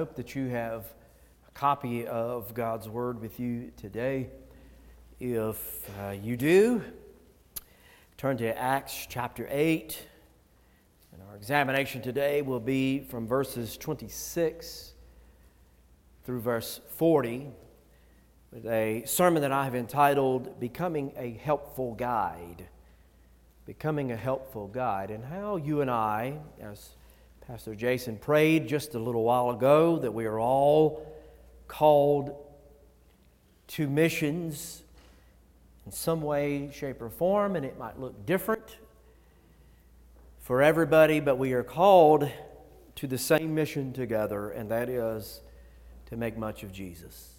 hope that you have a copy of God's Word with you today. If uh, you do, turn to Acts chapter 8. And our examination today will be from verses 26 through verse 40 with a sermon that I have entitled Becoming a Helpful Guide. Becoming a Helpful Guide, and how you and I, as Pastor Jason prayed just a little while ago that we are all called to missions in some way, shape, or form, and it might look different for everybody, but we are called to the same mission together, and that is to make much of Jesus.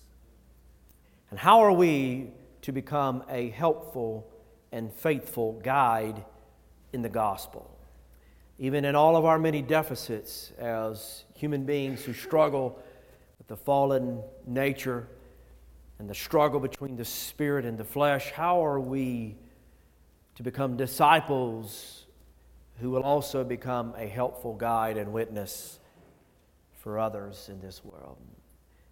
And how are we to become a helpful and faithful guide in the gospel? Even in all of our many deficits as human beings who struggle with the fallen nature and the struggle between the spirit and the flesh, how are we to become disciples who will also become a helpful guide and witness for others in this world?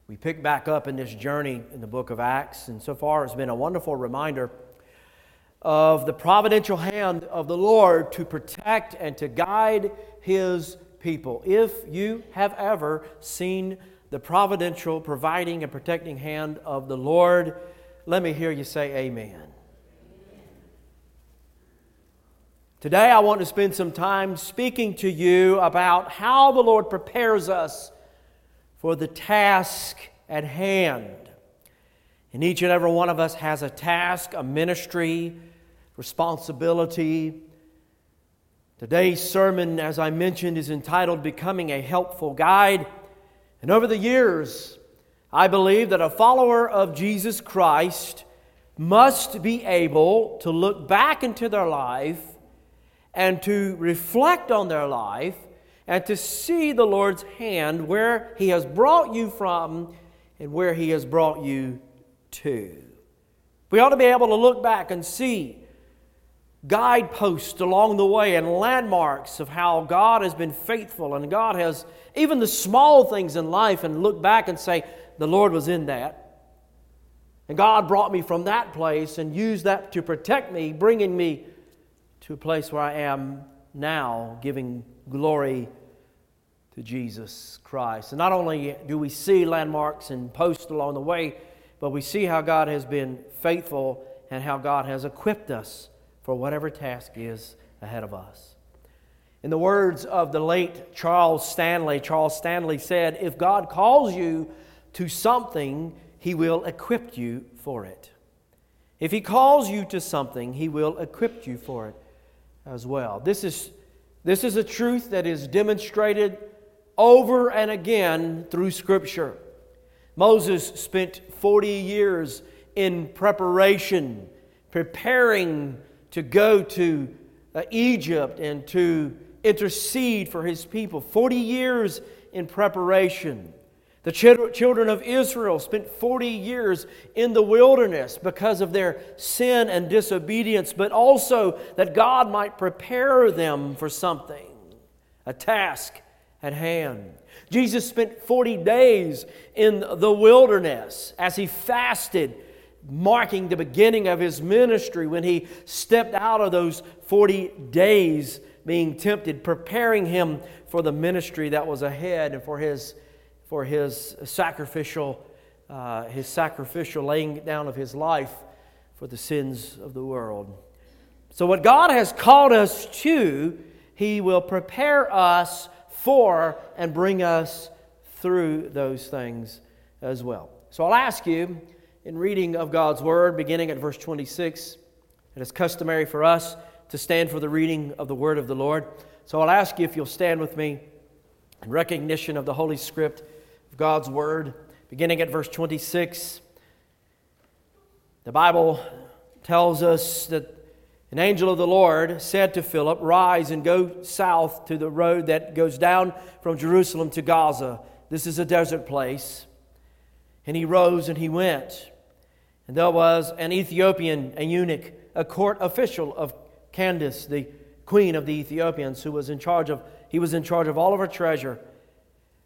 We pick back up in this journey in the book of Acts, and so far it's been a wonderful reminder of the providential hand of the Lord to protect and to guide his people. If you have ever seen the providential, providing, and protecting hand of the Lord, let me hear you say amen. Today, I want to spend some time speaking to you about how the Lord prepares us for the task at hand. And each and every one of us has a task, a ministry, responsibility. Today's sermon, as I mentioned, is entitled Becoming a Helpful Guide. And over the years, I believe that a follower of Jesus Christ must be able to look back into their life and to reflect on their life and to see the Lord's hand where He has brought you from and where He has brought you to. We ought to be able to look back and see guideposts along the way and landmarks of how God has been faithful and God has even the small things in life and look back and say, The Lord was in that. And God brought me from that place and used that to protect me, bringing me to a place where I am now, giving glory to Jesus Christ. And not only do we see landmarks and posts along the way, but we see how God has been faithful and how God has equipped us for whatever task is ahead of us. In the words of the late Charles Stanley, Charles Stanley said, If God calls you to something, He will equip you for it. If He calls you to something, He will equip you for it as well. This is, this is a truth that is demonstrated over and again through Scripture. Moses spent 40 years in preparation, preparing to go to uh, Egypt and to intercede for his people. 40 years in preparation. The children of Israel spent 40 years in the wilderness because of their sin and disobedience, but also that God might prepare them for something, a task at hand. Jesus spent 40 days in the wilderness as he fasted marking the beginning of his ministry when he stepped out of those 40 days being tempted, preparing him for the ministry that was ahead and for his, for his sacrificial, uh, his sacrificial laying down of his life for the sins of the world. So, what God has called us to, He will prepare us for and bring us through those things as well. So, I'll ask you in reading of God's Word, beginning at verse 26. It is customary for us to stand for the reading of the Word of the Lord. So I'll ask you if you'll stand with me in recognition of the Holy Script of God's Word, beginning at verse 26. The Bible tells us that an angel of the Lord said to Philip, Rise and go south to the road that goes down from Jerusalem to Gaza. This is a desert place. And he rose and he went. And there was an Ethiopian, a eunuch, a court official of Candace, the queen of the Ethiopians, who was in charge of, he was in charge of all of her treasure.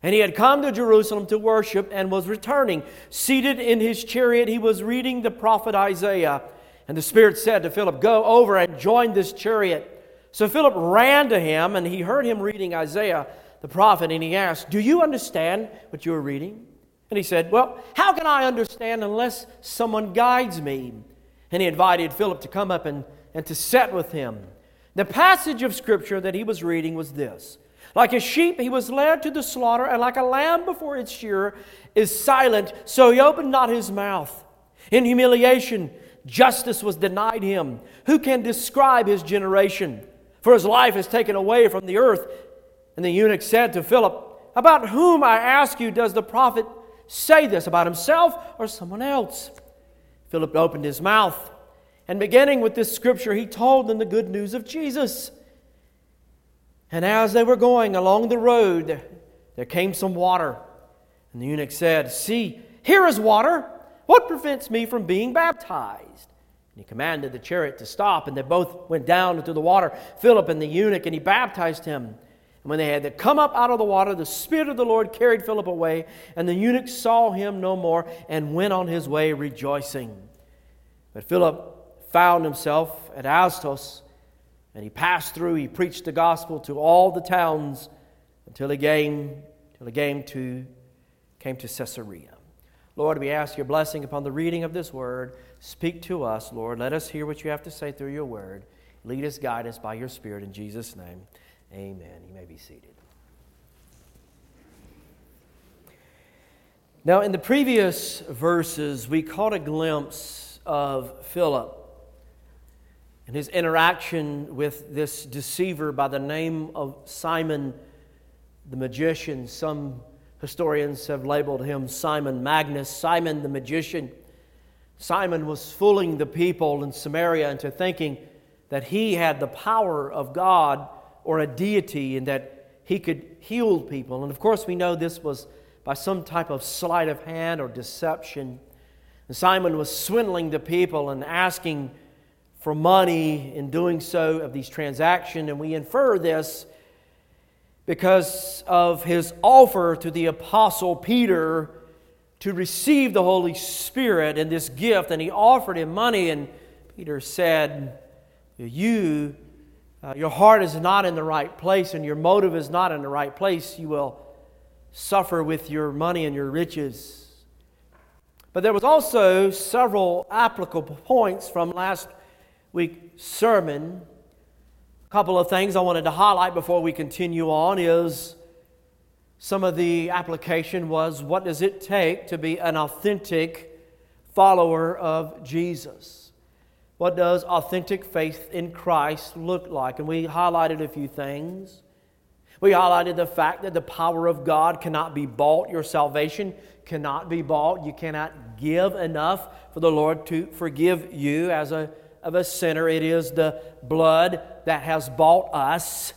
And he had come to Jerusalem to worship and was returning. Seated in his chariot, he was reading the prophet Isaiah. And the Spirit said to Philip, Go over and join this chariot. So Philip ran to him, and he heard him reading Isaiah the prophet, and he asked, Do you understand what you are reading? And he said, Well, how can I understand unless someone guides me? And he invited Philip to come up and, and to sit with him. The passage of Scripture that he was reading was this like a sheep, he was led to the slaughter, and like a lamb before its shearer is silent, so he opened not his mouth. In humiliation, justice was denied him. Who can describe his generation? For his life is taken away from the earth. And the eunuch said to Philip, About whom, I ask you, does the prophet say this? About himself or someone else? Philip opened his mouth, and beginning with this scripture, he told them the good news of Jesus. And as they were going along the road, there came some water. And the eunuch said, See, here is water. What prevents me from being baptized? And he commanded the chariot to stop, and they both went down into the water, Philip and the eunuch, and he baptized him. And when they had come up out of the water, the Spirit of the Lord carried Philip away, and the eunuch saw him no more and went on his way rejoicing. But Philip found himself at Azotus and he passed through, he preached the gospel to all the towns until he came, until he came to, came to Caesarea. Lord, we ask your blessing upon the reading of this word. Speak to us, Lord. Let us hear what you have to say through your word. Lead us, guide us by your Spirit. In Jesus' name, amen. You may be seated. Now, in the previous verses, we caught a glimpse of Philip and his interaction with this deceiver by the name of Simon the magician. Some historians have labeled him Simon Magnus, Simon the magician. Simon was fooling the people in Samaria into thinking that he had the power of God or a deity and that he could heal people. And of course, we know this was by some type of sleight of hand or deception. And Simon was swindling the people and asking for money in doing so of these transactions, and we infer this because of his offer to the apostle Peter to receive the Holy Spirit and this gift, and he offered him money, and Peter said, "You, uh, your heart is not in the right place, and your motive is not in the right place. You will suffer with your money and your riches." But there was also several applicable points from last week's sermon. A couple of things I wanted to highlight before we continue on is some of the application was what does it take to be an authentic follower of Jesus? What does authentic faith in Christ look like? And we highlighted a few things. We highlighted the fact that the power of God cannot be bought. Your salvation cannot be bought. You cannot give enough for the Lord to forgive you as a of a sinner. It is the blood that has bought us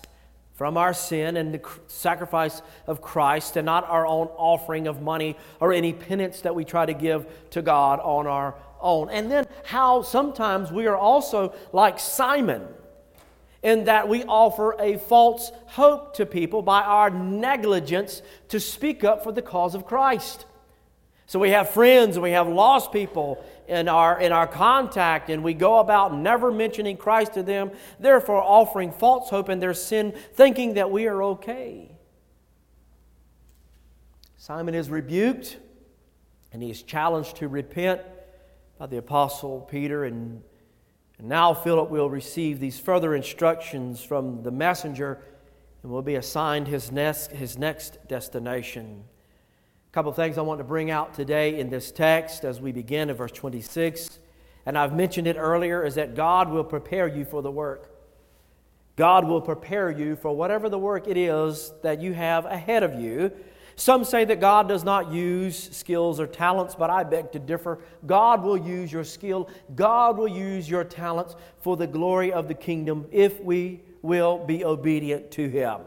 from our sin and the sacrifice of Christ, and not our own offering of money or any penance that we try to give to God on our own. And then how sometimes we are also like Simon in that we offer a false hope to people by our negligence to speak up for the cause of Christ. So we have friends and we have lost people in our, in our contact, and we go about never mentioning Christ to them, therefore offering false hope in their sin, thinking that we are okay. Simon is rebuked and he is challenged to repent by the Apostle Peter. And, and now Philip will receive these further instructions from the messenger and will be assigned his next, his next destination A couple of things I want to bring out today in this text as we begin in verse 26. And I've mentioned it earlier is that God will prepare you for the work. God will prepare you for whatever the work it is that you have ahead of you. Some say that God does not use skills or talents, but I beg to differ. God will use your skill, God will use your talents for the glory of the kingdom if we will be obedient to Him.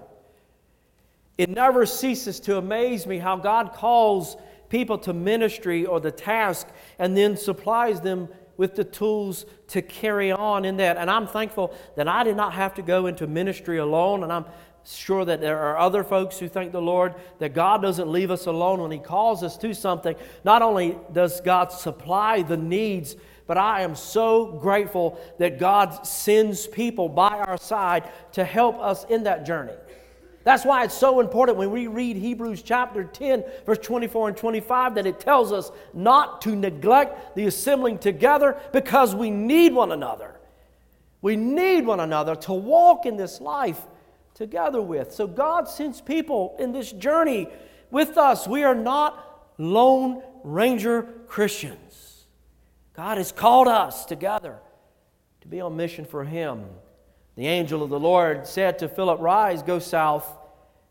It never ceases to amaze me how God calls people to ministry or the task and then supplies them with the tools to carry on in that. And I'm thankful that I did not have to go into ministry alone, and I'm sure that there are other folks who thank the Lord that God doesn't leave us alone when He calls us to something. Not only does God supply the needs, but I am so grateful that God sends people by our side to help us in that journey. That's why it's so important when we read Hebrews chapter 10, verse 24 and 25, that it tells us not to neglect the assembling together because we need one another. We need one another to walk in this life together with. So God sends people in this journey with us. We are not lone ranger Christians. God has called us together to be on mission for Him. The angel of the Lord said to Philip, Rise, go south,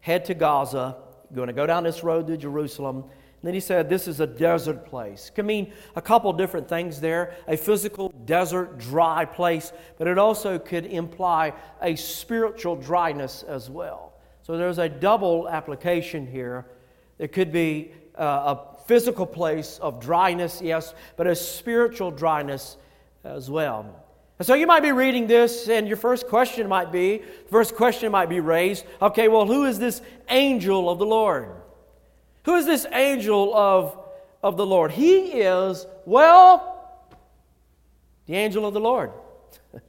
head to Gaza. You're going to go down this road to Jerusalem. Then he said, This is a desert place. Can mean a couple different things there a physical desert, dry place, but it also could imply a spiritual dryness as well. So there's a double application here. It could be uh, a physical place of dryness, yes, but a spiritual dryness as well. And so you might be reading this, and your first question might be first question might be raised okay, well, who is this angel of the Lord? Who is this angel of, of the Lord? He is, well, the angel of the Lord.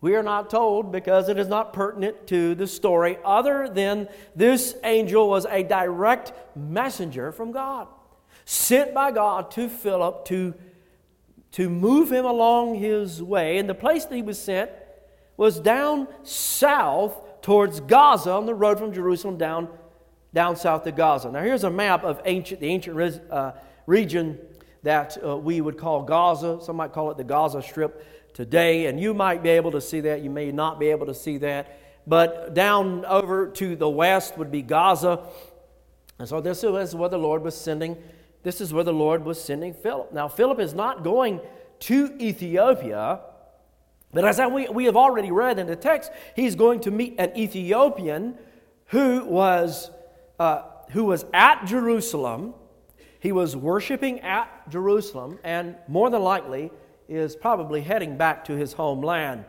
we are not told because it is not pertinent to the story, other than this angel was a direct messenger from God, sent by God to Philip to, to move him along his way. And the place that he was sent was down south towards Gaza on the road from Jerusalem down down south of Gaza. Now, here's a map of ancient, the ancient uh, region that uh, we would call Gaza. Some might call it the Gaza Strip today, and you might be able to see that. You may not be able to see that. But down over to the west would be Gaza. And so this is where the Lord was sending. This is where the Lord was sending Philip. Now, Philip is not going to Ethiopia, but as we, we have already read in the text, he's going to meet an Ethiopian who was uh, who was at Jerusalem. He was worshiping at Jerusalem, and more than likely is probably heading back to his homeland.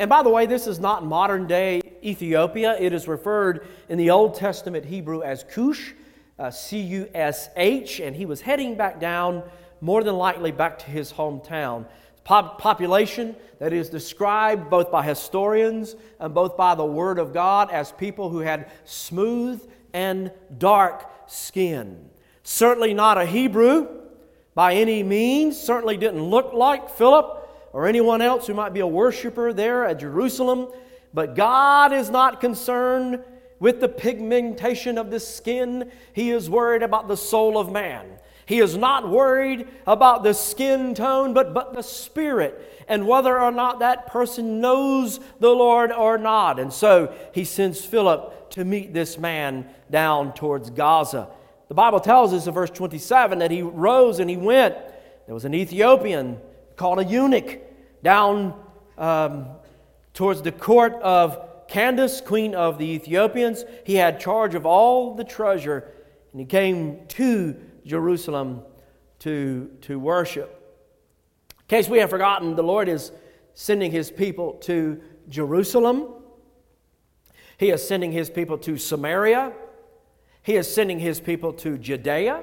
And by the way, this is not modern day Ethiopia. It is referred in the Old Testament Hebrew as Cush, uh, C U S H, and he was heading back down, more than likely back to his hometown. Pop- population that is described both by historians and both by the Word of God as people who had smooth and dark skin. Certainly not a Hebrew by any means, certainly didn't look like Philip or anyone else who might be a worshiper there at Jerusalem. But God is not concerned with the pigmentation of the skin, He is worried about the soul of man. He is not worried about the skin tone, but, but the spirit and whether or not that person knows the Lord or not. And so he sends Philip to meet this man down towards Gaza. The Bible tells us in verse 27 that he rose and he went. There was an Ethiopian called a eunuch down um, towards the court of Candace, queen of the Ethiopians. He had charge of all the treasure, and he came to Jerusalem to, to worship. In case we have forgotten, the Lord is sending his people to Jerusalem. He is sending his people to Samaria. He is sending his people to Judea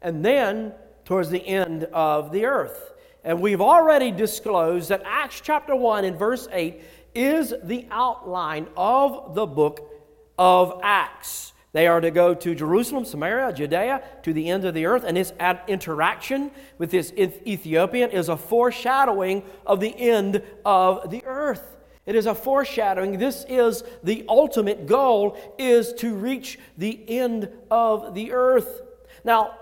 and then towards the end of the earth. And we've already disclosed that Acts chapter 1 and verse 8 is the outline of the book of Acts. They are to go to Jerusalem, Samaria, Judea, to the end of the earth. And this interaction with this Ethiopian is a foreshadowing of the end of the earth. It is a foreshadowing. This is the ultimate goal is to reach the end of the earth. Now,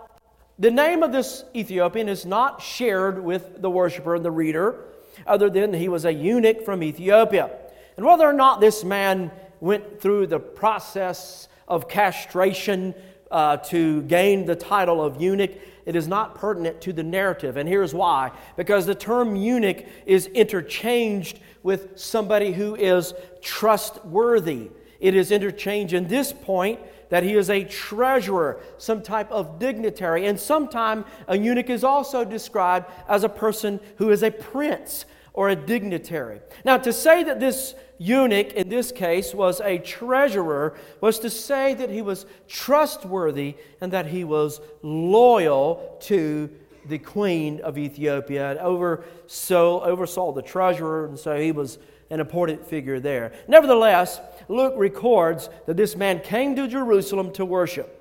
the name of this Ethiopian is not shared with the worshiper and the reader, other than he was a eunuch from Ethiopia. And whether or not this man went through the process of castration uh, to gain the title of eunuch, it is not pertinent to the narrative. And here's why because the term eunuch is interchanged with somebody who is trustworthy. It is interchange in this point that he is a treasurer, some type of dignitary. And sometimes a eunuch is also described as a person who is a prince or a dignitary. Now, to say that this eunuch in this case was a treasurer was to say that he was trustworthy and that he was loyal to the queen of Ethiopia and oversaw, oversaw the treasurer, and so he was an important figure there. Nevertheless, Luke records that this man came to Jerusalem to worship.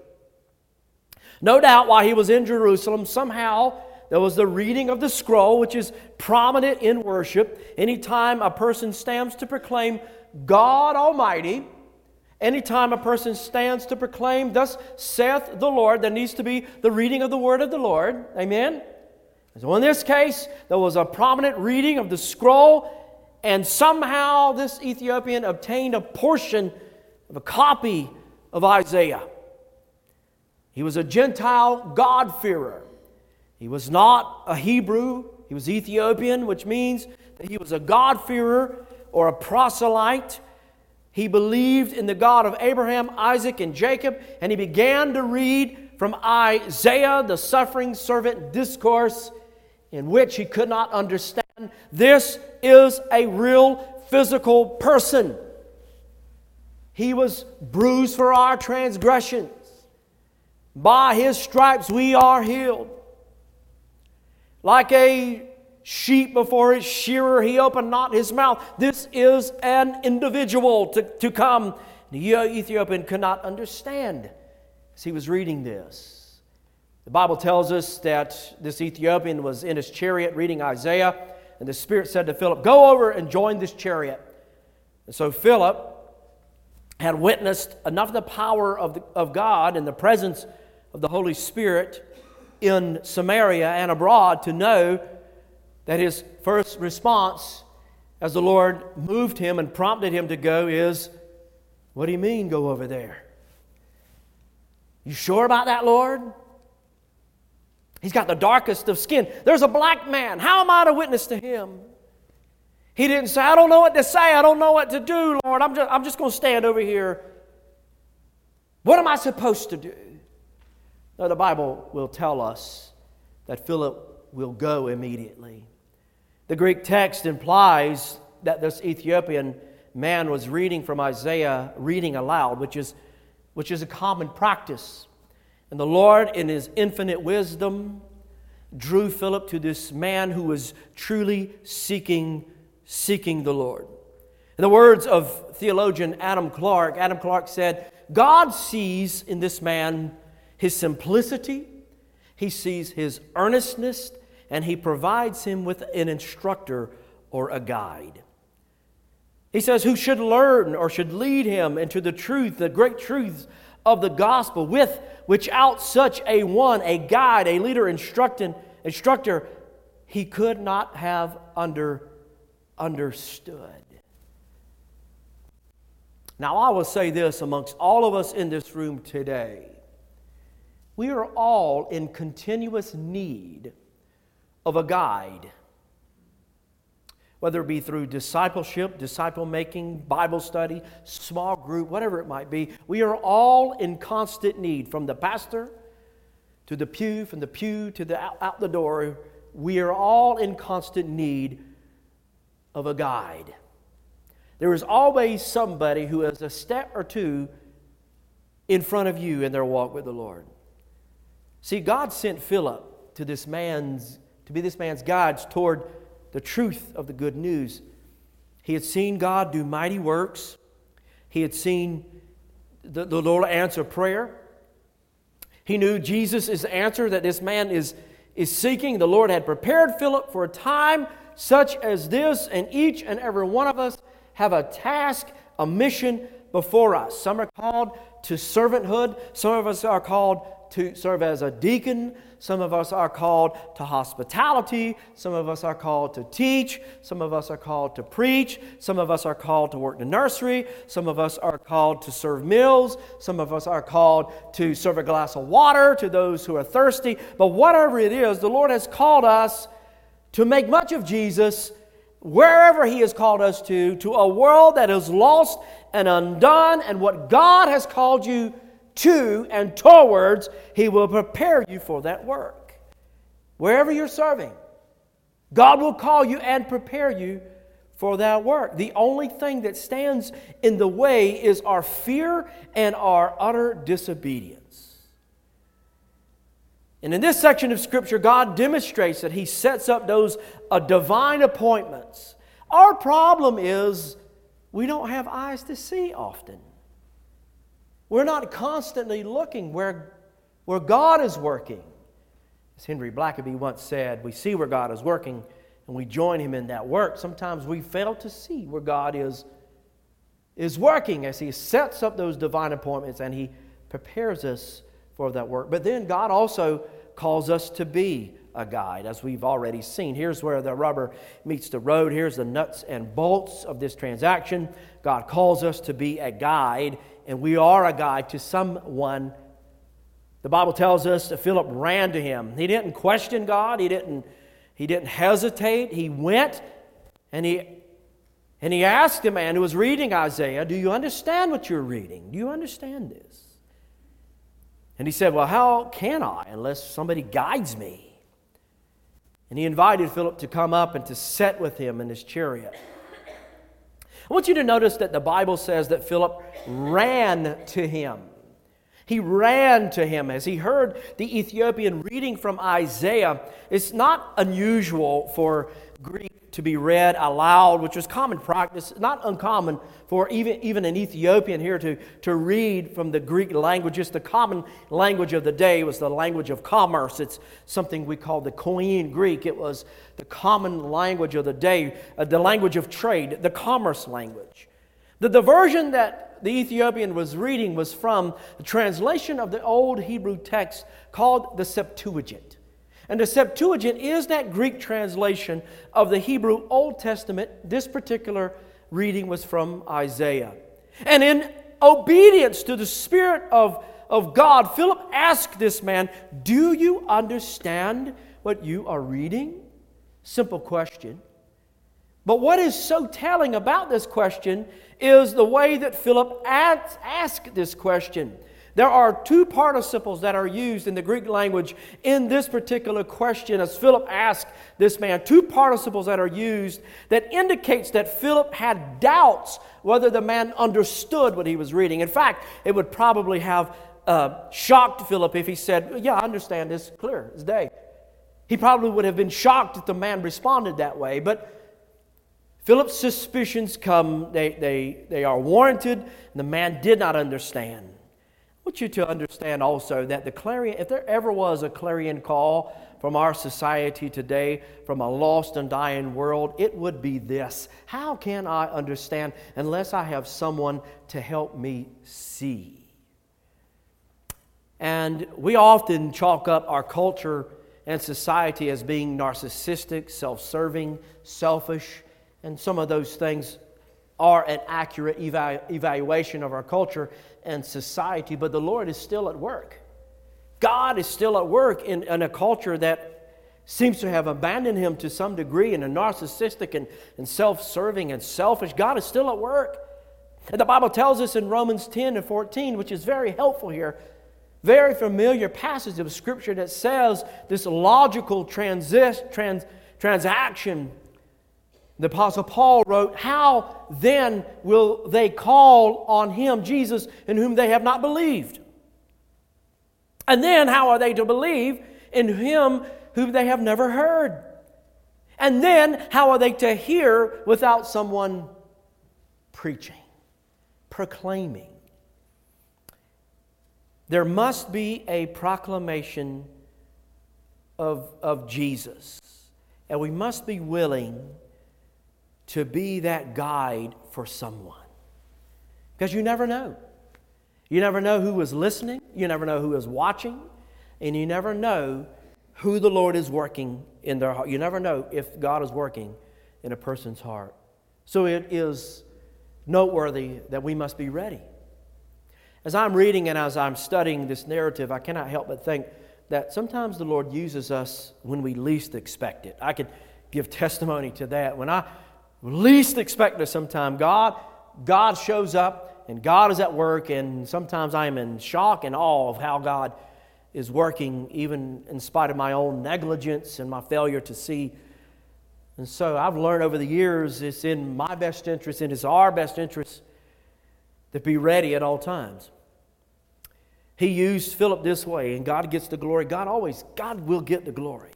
No doubt while he was in Jerusalem, somehow there was the reading of the scroll, which is prominent in worship. Anytime a person stands to proclaim God Almighty, anytime a person stands to proclaim, Thus saith the Lord, there needs to be the reading of the word of the Lord. Amen? So in this case, there was a prominent reading of the scroll, and somehow this Ethiopian obtained a portion of a copy of Isaiah. He was a Gentile God-fearer. He was not a Hebrew, he was Ethiopian, which means that he was a God-fearer or a proselyte. He believed in the God of Abraham, Isaac, and Jacob, and he began to read from Isaiah, the suffering servant discourse, in which he could not understand. This is a real physical person. He was bruised for our transgressions. By his stripes we are healed. Like a sheep before his shearer, he opened not his mouth. This is an individual to, to come. The Ethiopian could not understand as he was reading this. The Bible tells us that this Ethiopian was in his chariot reading Isaiah, and the Spirit said to Philip, Go over and join this chariot. And so Philip had witnessed enough of the power of, the, of God and the presence of the Holy Spirit in Samaria and abroad to know that his first response as the Lord moved him and prompted him to go is, What do you mean, go over there? You sure about that, Lord? He's got the darkest of skin. There's a black man. How am I to witness to him? He didn't say, I don't know what to say. I don't know what to do, Lord. I'm just, I'm just going to stand over here. What am I supposed to do? No, the Bible will tell us that Philip will go immediately. The Greek text implies that this Ethiopian man was reading from Isaiah, reading aloud, which is, which is a common practice. And the Lord, in his infinite wisdom, drew Philip to this man who was truly seeking, seeking the Lord. In the words of theologian Adam Clarke, Adam Clarke said, God sees in this man his simplicity, he sees his earnestness, and he provides him with an instructor or a guide. He says, Who should learn or should lead him into the truth, the great truths of the gospel, with which out such a one, a guide, a leader, instructing, instructor, he could not have under, understood. Now, I will say this amongst all of us in this room today we are all in continuous need of a guide, whether it be through discipleship, disciple making, Bible study, small group, whatever it might be. We are all in constant need from the pastor to the pew, from the pew to the out, out the door. We are all in constant need of a guide. There is always somebody who is a step or two in front of you in their walk with the Lord. See, God sent Philip to this man's to be this man's guides toward the truth of the good news. He had seen God do mighty works. He had seen the, the Lord answer prayer. He knew Jesus is the answer that this man is, is seeking. The Lord had prepared Philip for a time such as this, and each and every one of us have a task, a mission before us. Some are called to servanthood, some of us are called to serve as a deacon. Some of us are called to hospitality. Some of us are called to teach. Some of us are called to preach. Some of us are called to work in the nursery. Some of us are called to serve meals. Some of us are called to serve a glass of water to those who are thirsty. But whatever it is, the Lord has called us to make much of Jesus wherever He has called us to, to a world that is lost and undone, and what God has called you to and towards, He will prepare you for that work. Wherever you're serving, God will call you and prepare you for that work. The only thing that stands in the way is our fear and our utter disobedience. And in this section of Scripture, God demonstrates that He sets up those uh, divine appointments. Our problem is we don't have eyes to see often. We're not constantly looking where, where God is working. As Henry Blackaby once said, we see where God is working and we join Him in that work. Sometimes we fail to see where God is, is working as He sets up those divine appointments and He prepares us for that work. But then God also calls us to be a guide, as we've already seen. Here's where the rubber meets the road. Here's the nuts and bolts of this transaction. God calls us to be a guide, and we are a guide to someone. The Bible tells us that Philip ran to him. He didn't question God, he didn't, he didn't hesitate. He went and he, and he asked the man who was reading Isaiah, Do you understand what you're reading? Do you understand this? And he said, Well, how can I unless somebody guides me? And he invited Philip to come up and to sit with him in his chariot. I want you to notice that the Bible says that Philip ran to him. He ran to him as he heard the Ethiopian reading from Isaiah. It's not unusual for Greek to be read aloud, which was common practice, not uncommon for even, even an Ethiopian here to, to read from the Greek language. Just The common language of the day was the language of commerce. It's something we call the Koine Greek. It was the common language of the day, uh, the language of trade, the commerce language. The, the version that the Ethiopian was reading was from the translation of the old Hebrew text called the Septuagint. And the Septuagint is that Greek translation of the Hebrew Old Testament. This particular reading was from Isaiah. And in obedience to the Spirit of, of God, Philip asked this man, Do you understand what you are reading? Simple question. But what is so telling about this question is the way that Philip asked this question. There are two participles that are used in the Greek language in this particular question as Philip asked this man. Two participles that are used that indicates that Philip had doubts whether the man understood what he was reading. In fact, it would probably have uh, shocked Philip if he said, Yeah, I understand this clear as day. He probably would have been shocked if the man responded that way. But Philip's suspicions come, they, they, they are warranted. The man did not understand want you to understand also that the clarion, if there ever was a clarion call from our society today, from a lost and dying world, it would be this How can I understand unless I have someone to help me see? And we often chalk up our culture and society as being narcissistic, self serving, selfish, and some of those things are an accurate eva- evaluation of our culture and society, but the Lord is still at work. God is still at work in, in a culture that seems to have abandoned him to some degree in a narcissistic and, and self serving and selfish. God is still at work. And the Bible tells us in Romans 10 and 14, which is very helpful here, very familiar passage of Scripture that says this logical transi- trans, transaction the Apostle Paul wrote, How then will they call on him, Jesus, in whom they have not believed? And then how are they to believe in him whom they have never heard? And then how are they to hear without someone preaching, proclaiming? There must be a proclamation of, of Jesus, and we must be willing to be that guide for someone. Because you never know. You never know who is listening, you never know who is watching, and you never know who the Lord is working in their heart. You never know if God is working in a person's heart. So it is noteworthy that we must be ready. As I'm reading and as I'm studying this narrative, I cannot help but think that sometimes the Lord uses us when we least expect it. I could give testimony to that. When I least expect it sometime. God, God shows up and God is at work, and sometimes I am in shock and awe of how God is working, even in spite of my own negligence and my failure to see And so I've learned over the years it's in my best interest and it's our best interest to be ready at all times. He used Philip this way, and God gets the glory. God always, God will get the glory.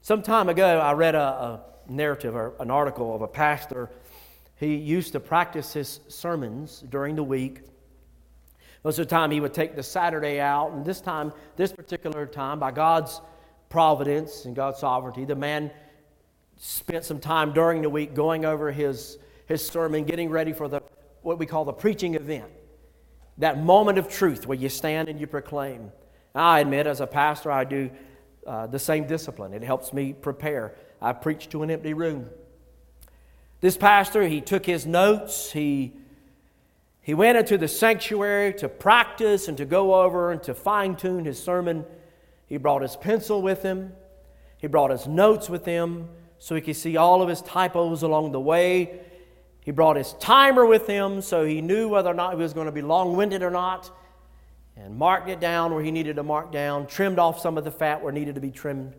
Some time ago, I read a, a narrative or an article of a pastor. He used to practice his sermons during the week. Most of the time, he would take the Saturday out, and this time, this particular time, by God's providence and God's sovereignty, the man spent some time during the week going over his, his sermon, getting ready for the what we call the preaching event. That moment of truth where you stand and you proclaim. I admit, as a pastor, I do uh, the same discipline. It helps me prepare. I preached to an empty room. This pastor, he took his notes, he, he went into the sanctuary to practice and to go over and to fine tune his sermon. He brought his pencil with him, he brought his notes with him so he could see all of his typos along the way. He brought his timer with him so he knew whether or not he was going to be long winded or not and marked it down where he needed to mark down, trimmed off some of the fat where needed to be trimmed.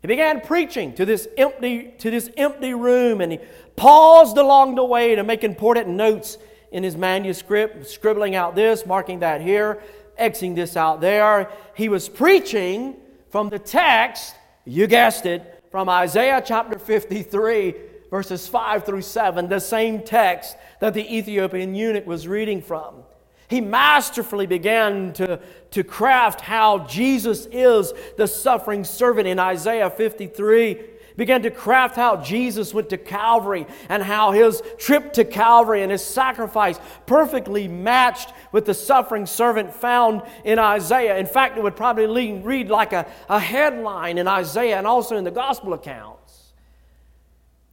He began preaching to this empty, to this empty room, and he paused along the way to make important notes in his manuscript, scribbling out this, marking that here, Xing this out there. He was preaching from the text, you guessed it, from Isaiah chapter 53, verses 5 through 7, the same text that the Ethiopian eunuch was reading from. He masterfully began to, to craft how Jesus is the suffering servant in Isaiah 53 began to craft how Jesus went to Calvary and how his trip to Calvary and his sacrifice perfectly matched with the suffering servant found in Isaiah. In fact, it would probably read like a, a headline in Isaiah and also in the gospel accounts.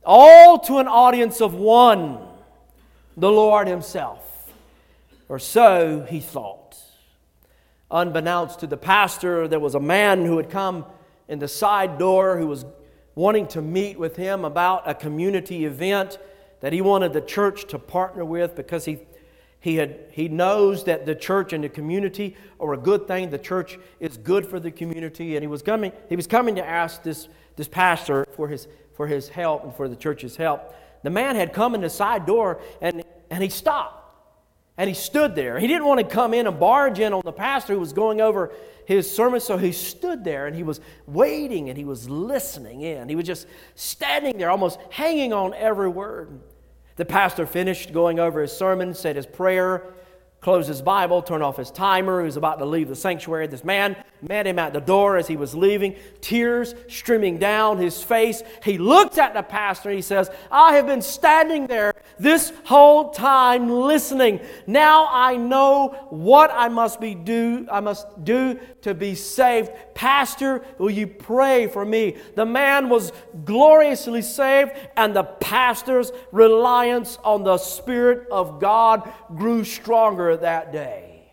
All to an audience of one, the Lord Himself or so he thought. Unbeknownst to the pastor, there was a man who had come in the side door who was wanting to meet with him about a community event that he wanted the church to partner with because he, he, had, he knows that the church and the community are a good thing. The church is good for the community. And he was coming, he was coming to ask this, this pastor for his, for his help and for the church's help. The man had come in the side door and, and he stopped. And he stood there. He didn't want to come in and barge in on the pastor who was going over his sermon, so he stood there and he was waiting and he was listening in. He was just standing there, almost hanging on every word. The pastor finished going over his sermon, said his prayer, closed his Bible, turned off his timer. He was about to leave the sanctuary. This man met him at the door as he was leaving, tears streaming down his face. He looked at the pastor and he says, I have been standing there this whole time listening. Now I know what I must be do I must do to be saved. Pastor, will you pray for me? The man was gloriously saved, and the pastor's reliance on the Spirit of God grew stronger that day.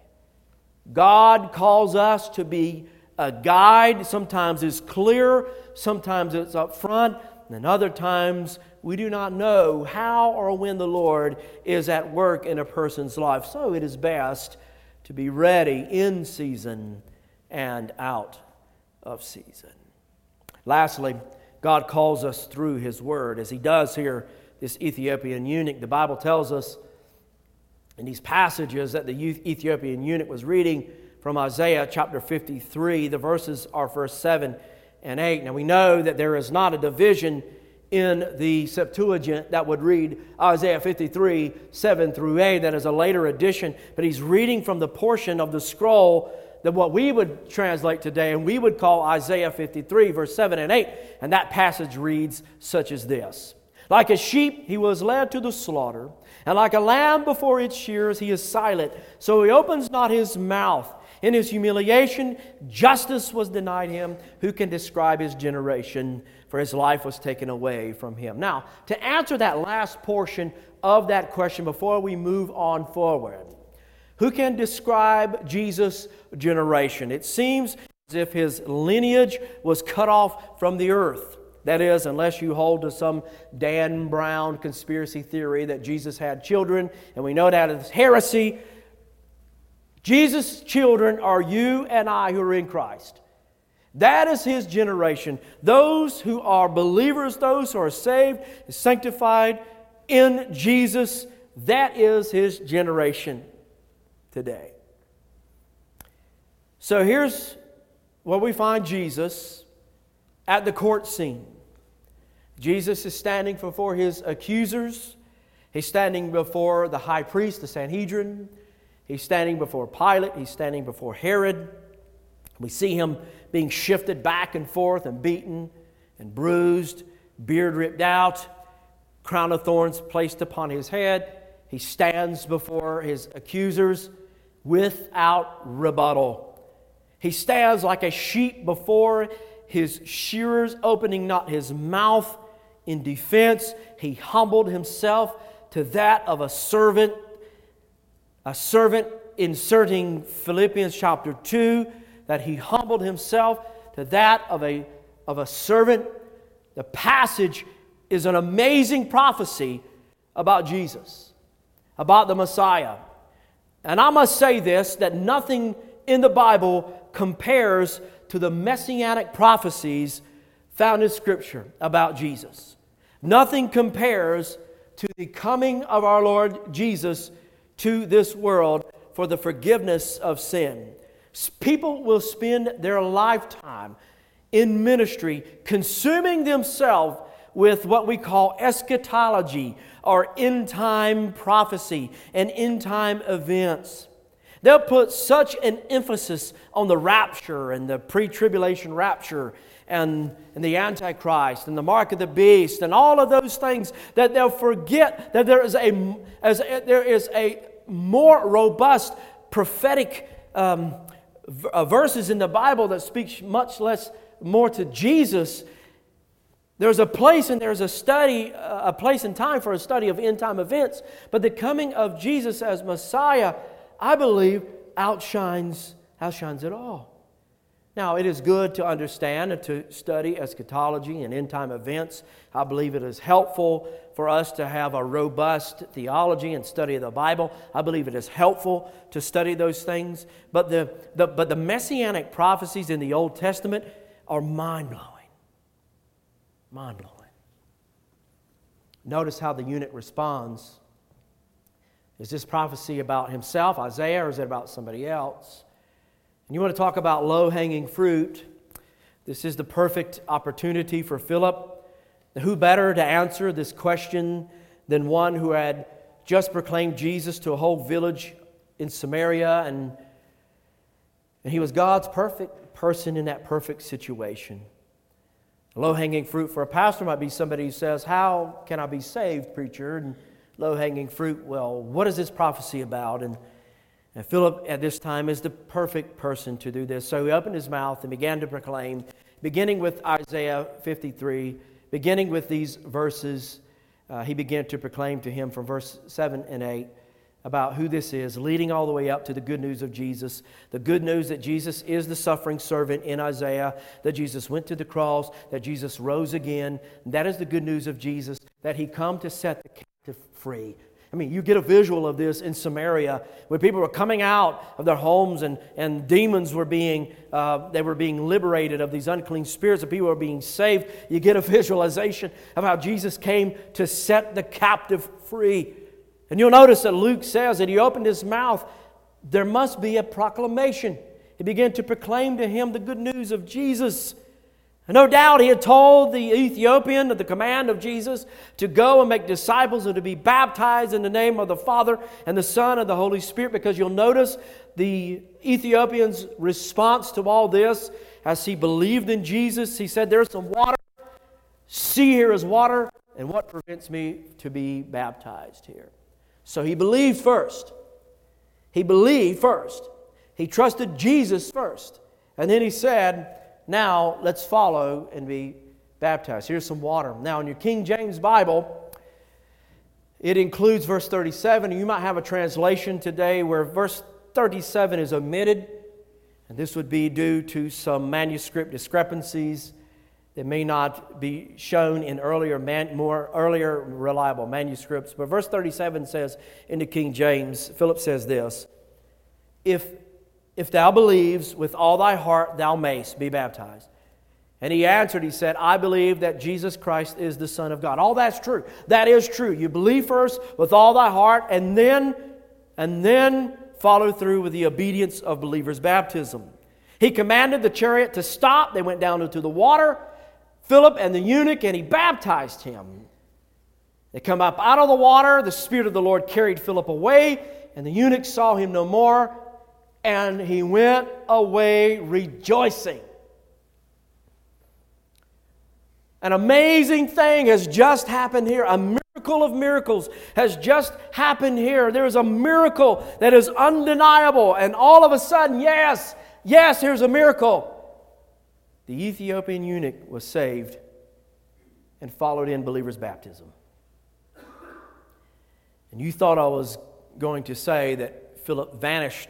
God calls us to be a guide. Sometimes it's clear, sometimes it's up front, and other times we do not know how or when the Lord is at work in a person's life. So it is best to be ready in season and out of season. Lastly, God calls us through His Word, as He does here, this Ethiopian eunuch. The Bible tells us in these passages that the Ethiopian eunuch was reading from Isaiah chapter 53. The verses are verse 7 and 8. Now we know that there is not a division in the Septuagint that would read Isaiah 53, 7 through 8. That is a later addition, but he's reading from the portion of the scroll that what we would translate today and we would call Isaiah 53, verse 7 and 8. And that passage reads such as this Like a sheep, he was led to the slaughter, and like a lamb before its shears, he is silent. So he opens not his mouth. In his humiliation, justice was denied him. Who can describe his generation? For his life was taken away from him. Now, to answer that last portion of that question before we move on forward, who can describe Jesus' generation? It seems as if his lineage was cut off from the earth. That is, unless you hold to some Dan Brown conspiracy theory that Jesus had children, and we know that is heresy. Jesus' children are you and I who are in Christ. That is his generation. Those who are believers, those who are saved, sanctified in Jesus, that is his generation today. So here's where we find Jesus at the court scene. Jesus is standing before his accusers. He's standing before the high priest, the Sanhedrin. He's standing before Pilate. He's standing before Herod. We see him being shifted back and forth and beaten and bruised, beard ripped out, crown of thorns placed upon his head. He stands before his accusers without rebuttal. He stands like a sheep before his shearers, opening not his mouth in defense. He humbled himself to that of a servant, a servant inserting Philippians chapter 2 that he humbled himself to that of a, of a servant. The passage is an amazing prophecy about Jesus, about the Messiah. And I must say this that nothing in the Bible compares to the messianic prophecies found in Scripture about Jesus. Nothing compares to the coming of our Lord Jesus to this world for the forgiveness of sin. People will spend their lifetime in ministry consuming themselves with what we call eschatology or end time prophecy and end time events. They'll put such an emphasis on the rapture and the pre tribulation rapture and, and the Antichrist and the mark of the beast and all of those things that they'll forget that there is a, as a, there is a more robust prophetic um, uh, verses in the Bible that speaks much less more to Jesus. There's a place and there's a study, uh, a place and time for a study of end time events, but the coming of Jesus as Messiah, I believe, outshines, outshines it all. Now, it is good to understand and to study eschatology and end time events. I believe it is helpful for us to have a robust theology and study of the Bible. I believe it is helpful to study those things. But the, the, but the messianic prophecies in the Old Testament are mind blowing. Mind blowing. Notice how the eunuch responds. Is this prophecy about himself, Isaiah, or is it about somebody else? And you want to talk about low hanging fruit? This is the perfect opportunity for Philip. Who better to answer this question than one who had just proclaimed Jesus to a whole village in Samaria and, and he was God's perfect person in that perfect situation. Low hanging fruit for a pastor might be somebody who says, How can I be saved, preacher? And low hanging fruit, well, what is this prophecy about? And and Philip at this time is the perfect person to do this. So he opened his mouth and began to proclaim, beginning with Isaiah 53, beginning with these verses. Uh, he began to proclaim to him from verse 7 and 8 about who this is, leading all the way up to the good news of Jesus. The good news that Jesus is the suffering servant in Isaiah, that Jesus went to the cross, that Jesus rose again. That is the good news of Jesus, that he come to set the captive free, I mean, you get a visual of this in Samaria where people were coming out of their homes and, and demons were being, uh, they were being liberated of these unclean spirits and people were being saved. You get a visualization of how Jesus came to set the captive free. And you'll notice that Luke says that he opened his mouth, there must be a proclamation. He began to proclaim to him the good news of Jesus. No doubt he had told the Ethiopian at the command of Jesus to go and make disciples and to be baptized in the name of the Father and the Son and the Holy Spirit, because you'll notice the Ethiopian's response to all this as he believed in Jesus. He said, There's some water. See, here is water. And what prevents me to be baptized here? So he believed first. He believed first. He trusted Jesus first. And then he said, now let's follow and be baptized. Here's some water. Now, in your King James Bible, it includes verse 37. You might have a translation today where verse 37 is omitted, and this would be due to some manuscript discrepancies that may not be shown in earlier, man, more earlier reliable manuscripts. But verse 37 says in the King James, Philip says this If if thou believes with all thy heart, thou mayst be baptized. And he answered, he said, I believe that Jesus Christ is the Son of God. All that's true. That is true. You believe first with all thy heart, and then, and then follow through with the obedience of believers' baptism. He commanded the chariot to stop. They went down into the water. Philip and the eunuch, and he baptized him. They come up out of the water. The Spirit of the Lord carried Philip away, and the eunuch saw him no more, and he went away rejoicing. An amazing thing has just happened here. A miracle of miracles has just happened here. There is a miracle that is undeniable. And all of a sudden, yes, yes, here's a miracle. The Ethiopian eunuch was saved and followed in believers' baptism. And you thought I was going to say that Philip vanished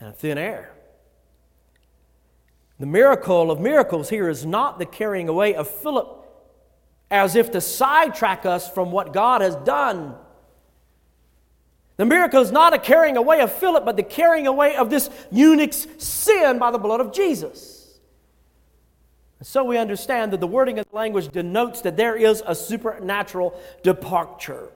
in thin air. The miracle of miracles here is not the carrying away of Philip as if to sidetrack us from what God has done. The miracle is not a carrying away of Philip, but the carrying away of this eunuch's sin by the blood of Jesus. And so we understand that the wording of the language denotes that there is a supernatural departure.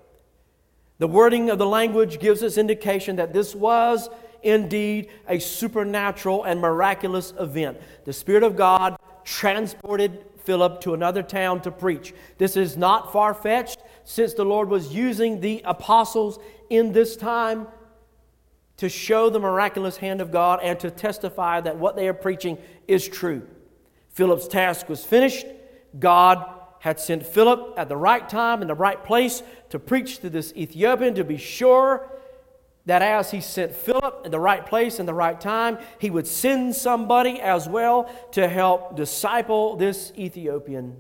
The wording of the language gives us indication that this was indeed a supernatural and miraculous event. The Spirit of God transported Philip to another town to preach. This is not far fetched since the Lord was using the apostles in this time to show the miraculous hand of God and to testify that what they are preaching is true. Philip's task was finished. God had sent Philip at the right time in the right place to preach to this Ethiopian to be sure that as he sent Philip in the right place in the right time, he would send somebody as well to help disciple this Ethiopian.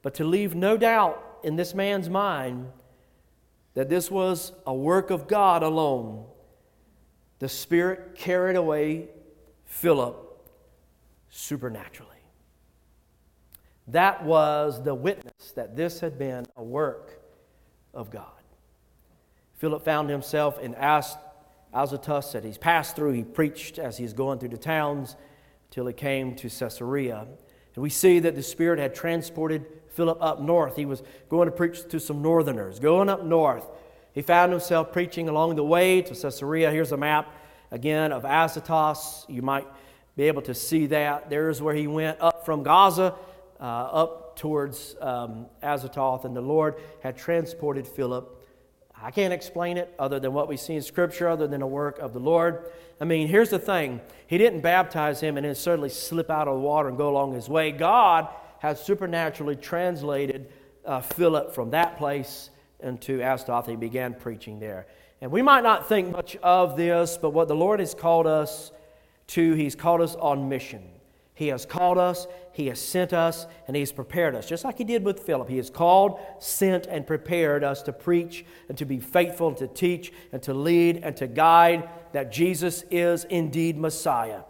But to leave no doubt in this man's mind that this was a work of God alone, the Spirit carried away Philip supernaturally. That was the witness that this had been a work of God. Philip found himself in Azotus that he's passed through. He preached as he's going through the towns till he came to Caesarea. And we see that the Spirit had transported Philip up north. He was going to preach to some northerners, going up north. He found himself preaching along the way to Caesarea. Here's a map again of Azotus. You might be able to see that. There's where he went up from Gaza uh, up towards um, Azotus, and the Lord had transported Philip I can't explain it other than what we see in Scripture, other than the work of the Lord. I mean, here's the thing He didn't baptize him and then suddenly slip out of the water and go along his way. God has supernaturally translated uh, Philip from that place into Ashdod. He began preaching there. And we might not think much of this, but what the Lord has called us to, He's called us on mission. He has called us, He has sent us, and He has prepared us, just like He did with Philip. He has called, sent, and prepared us to preach and to be faithful, and to teach, and to lead, and to guide that Jesus is indeed Messiah.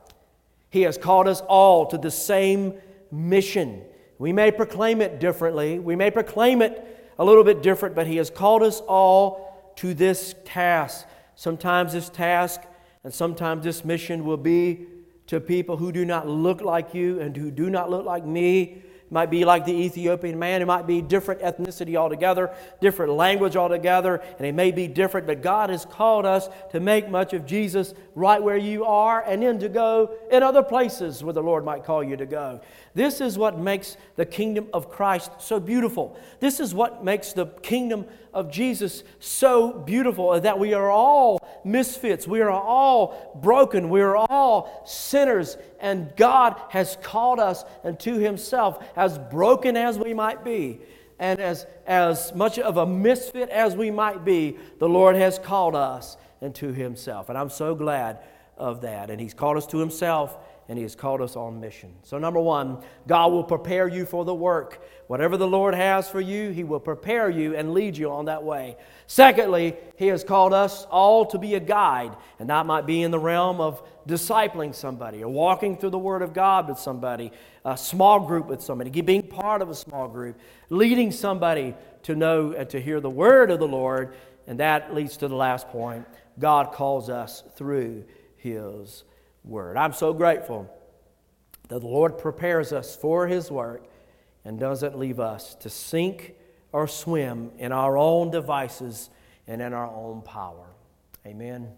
He has called us all to the same mission. We may proclaim it differently, we may proclaim it a little bit different, but He has called us all to this task. Sometimes this task and sometimes this mission will be to people who do not look like you and who do not look like me. It might be like the Ethiopian man. It might be different ethnicity altogether, different language altogether, and it may be different, but God has called us to make much of Jesus right where you are and then to go in other places where the Lord might call you to go. This is what makes the kingdom of Christ so beautiful. This is what makes the kingdom of Jesus so beautiful that we are all misfits. We are all broken. We are all sinners. And God has called us unto Himself, as broken as we might be. And as, as much of a misfit as we might be, the Lord has called us into Himself. And I'm so glad of that. And He's called us to Himself and He has called us on mission. So, number one, God will prepare you for the work. Whatever the Lord has for you, He will prepare you and lead you on that way. Secondly, He has called us all to be a guide, and that might be in the realm of discipling somebody or walking through the Word of God with somebody, a small group with somebody, being part of a small group, leading somebody to know and to hear the Word of the Lord. And that leads to the last point God calls us through His Word. I'm so grateful that the Lord prepares us for His work and doesn't leave us to sink or swim in our own devices and in our own power. Amen.